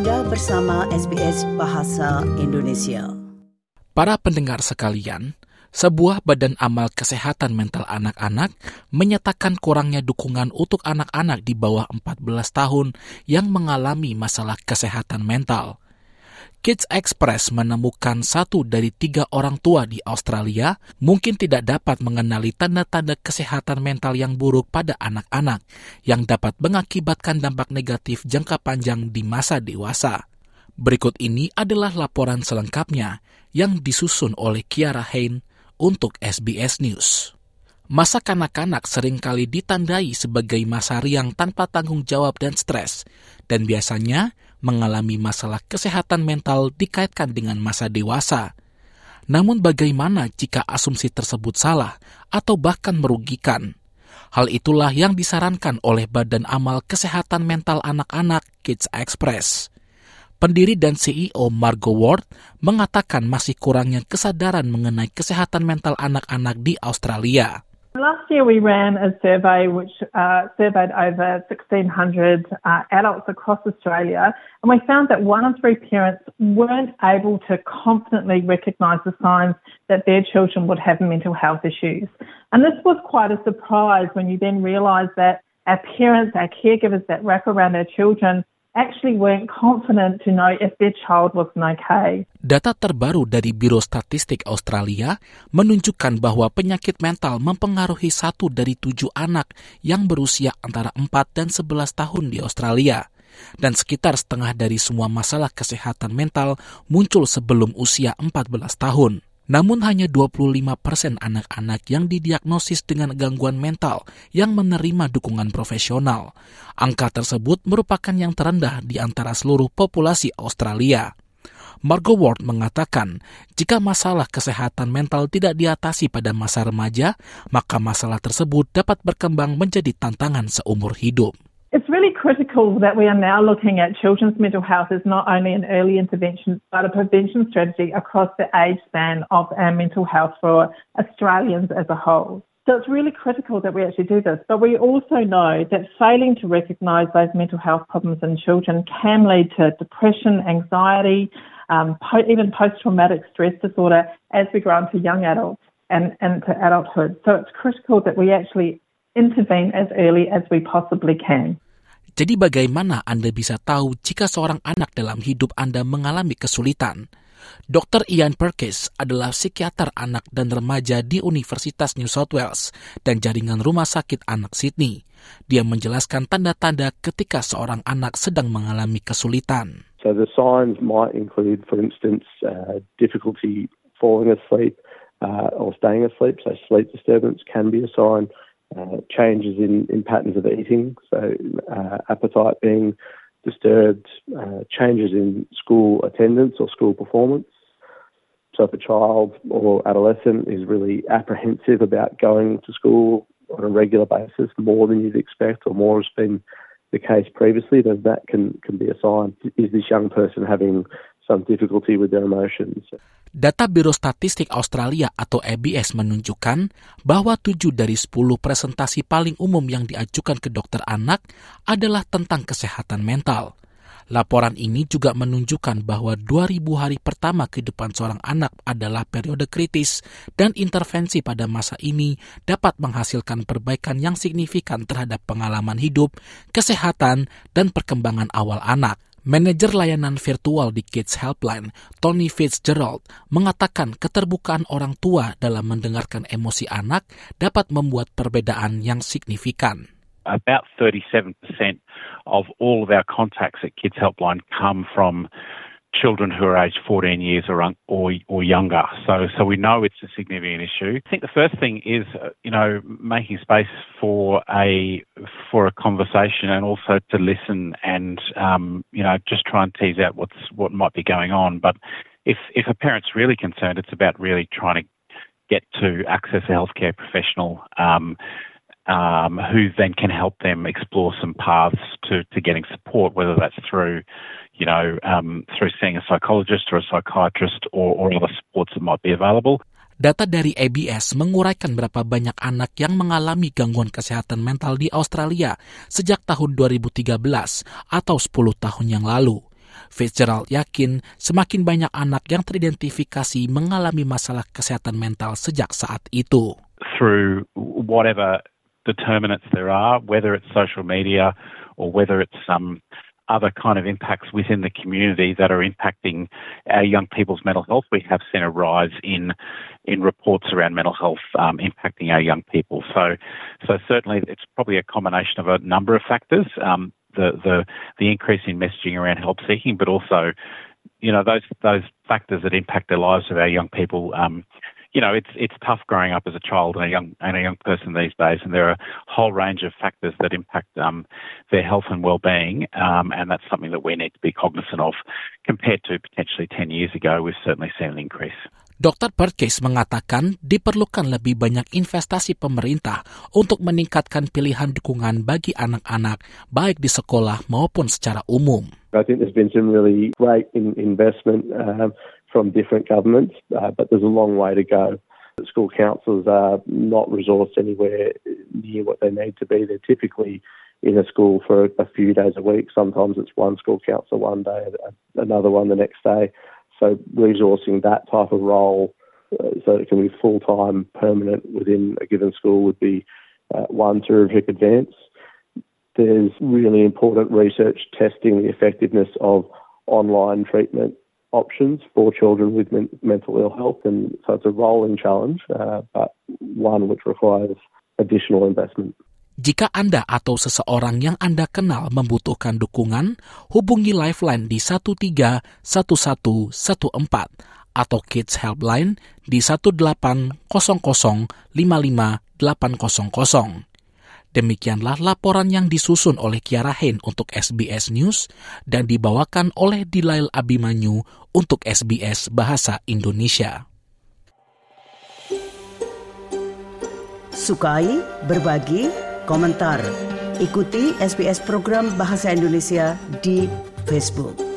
Anda bersama SBS Bahasa Indonesia. Para pendengar sekalian, sebuah badan amal kesehatan mental anak-anak menyatakan kurangnya dukungan untuk anak-anak di bawah 14 tahun yang mengalami masalah kesehatan mental. Kids Express menemukan satu dari tiga orang tua di Australia mungkin tidak dapat mengenali tanda-tanda kesehatan mental yang buruk pada anak-anak yang dapat mengakibatkan dampak negatif jangka panjang di masa dewasa. Berikut ini adalah laporan selengkapnya yang disusun oleh Kiara Hain untuk SBS News. Masa kanak-kanak sering kali ditandai sebagai masa riang tanpa tanggung jawab dan stres, dan biasanya mengalami masalah kesehatan mental dikaitkan dengan masa dewasa. Namun bagaimana jika asumsi tersebut salah atau bahkan merugikan? Hal itulah yang disarankan oleh Badan Amal Kesehatan Mental Anak-anak Kids Express. Pendiri dan CEO Margo Ward mengatakan masih kurangnya kesadaran mengenai kesehatan mental anak-anak di Australia. Last year we ran a survey which uh, surveyed over 1,600 uh, adults across Australia and we found that one in three parents weren't able to confidently recognise the signs that their children would have mental health issues. And this was quite a surprise when you then realise that our parents, our caregivers that wrap around our children actually weren't confident to know if their child was okay. Data terbaru dari Biro Statistik Australia menunjukkan bahwa penyakit mental mempengaruhi satu dari tujuh anak yang berusia antara 4 dan 11 tahun di Australia. Dan sekitar setengah dari semua masalah kesehatan mental muncul sebelum usia 14 tahun. Namun hanya 25 persen anak-anak yang didiagnosis dengan gangguan mental yang menerima dukungan profesional. Angka tersebut merupakan yang terendah di antara seluruh populasi Australia. Margot Ward mengatakan, jika masalah kesehatan mental tidak diatasi pada masa remaja, maka masalah tersebut dapat berkembang menjadi tantangan seumur hidup. It's really critical that we are now looking at children's mental health as not only an early intervention but a prevention strategy across the age span of our mental health for Australians as a whole. So it's really critical that we actually do this. But we also know that failing to recognise those mental health problems in children can lead to depression, anxiety, um, even post traumatic stress disorder as we grow into young adults and into adulthood. So it's critical that we actually intervene as early as we possibly can. Jadi bagaimana Anda bisa tahu jika seorang anak dalam hidup Anda mengalami kesulitan? Dr. Ian Perkis adalah psikiater anak dan remaja di Universitas New South Wales dan jaringan rumah sakit anak Sydney. Dia menjelaskan tanda-tanda ketika seorang anak sedang mengalami kesulitan. So the signs might include, for instance, uh, difficulty falling asleep uh, or staying asleep. So sleep disturbance can be a sign. Uh, changes in, in patterns of eating, so uh, appetite being disturbed, uh, changes in school attendance or school performance. So if a child or adolescent is really apprehensive about going to school on a regular basis, more than you'd expect or more has been the case previously, then that can, can be a sign. Is this young person having Data Biro Statistik Australia atau ABS menunjukkan bahwa 7 dari 10 presentasi paling umum yang diajukan ke dokter anak adalah tentang kesehatan mental. Laporan ini juga menunjukkan bahwa 2000 hari pertama kehidupan seorang anak adalah periode kritis dan intervensi pada masa ini dapat menghasilkan perbaikan yang signifikan terhadap pengalaman hidup, kesehatan, dan perkembangan awal anak. Manajer layanan virtual di Kids Helpline, Tony Fitzgerald, mengatakan keterbukaan orang tua dalam mendengarkan emosi anak dapat membuat perbedaan yang signifikan. About 37% of all of our contacts at Kids Helpline come from children who are aged 14 years or, or, or younger. So, so we know it's a significant issue. I think the first thing is, uh, you know, making space for a for a conversation and also to listen and, um, you know, just try and tease out what's what might be going on. But if if a parent's really concerned, it's about really trying to get to access a healthcare professional. Um, um, who then can help them explore some paths to, to getting support, whether that's through you know, um, through seeing a psychologist or a psychiatrist or, or other supports that might be available. Data dari ABS menguraikan berapa banyak anak yang mengalami gangguan kesehatan mental di Australia sejak tahun 2013 atau 10 tahun yang lalu. Fitzgerald yakin semakin banyak anak yang teridentifikasi mengalami masalah kesehatan mental sejak saat itu. Through whatever determinants there are, whether it's social media or whether it's some um, other kind of impacts within the community that are impacting our young people's mental health. We have seen a rise in in reports around mental health um, impacting our young people. So, so certainly it's probably a combination of a number of factors. Um, the the the increase in messaging around help seeking, but also, you know, those those factors that impact the lives of our young people. Um, you know, it's it's tough growing up as a child and a young and a young person these days, and there are a whole range of factors that impact um, their health and well-being, um, and that's something that we need to be cognizant of. Compared to potentially 10 years ago, we've certainly seen an increase. Dr. Perkis mengatakan diperlukan lebih banyak investasi pemerintah untuk meningkatkan pilihan dukungan bagi anak-anak baik di sekolah maupun secara umum. I think there's been some really great in investment um, from different governments, uh, but there's a long way to go. The school councils are not resourced anywhere near what they need to be. They're typically in a school for a few days a week. Sometimes it's one school council one day, another one the next day. So resourcing that type of role uh, so it can be full time, permanent within a given school would be uh, one terrific advance. There's really important research testing the effectiveness of online treatment options for children with men- mental ill health, and so it's a rolling challenge, uh, but one which requires additional investment. Jika Anda atau seseorang yang Anda kenal membutuhkan dukungan, hubungi Lifeline di 131114 atau Kids Helpline di 1800 55800. Demikianlah laporan yang disusun oleh Kiara Hein untuk SBS News dan dibawakan oleh Dilail Abimanyu untuk SBS Bahasa Indonesia. Sukai, berbagi, komentar. Ikuti SBS program Bahasa Indonesia di Facebook.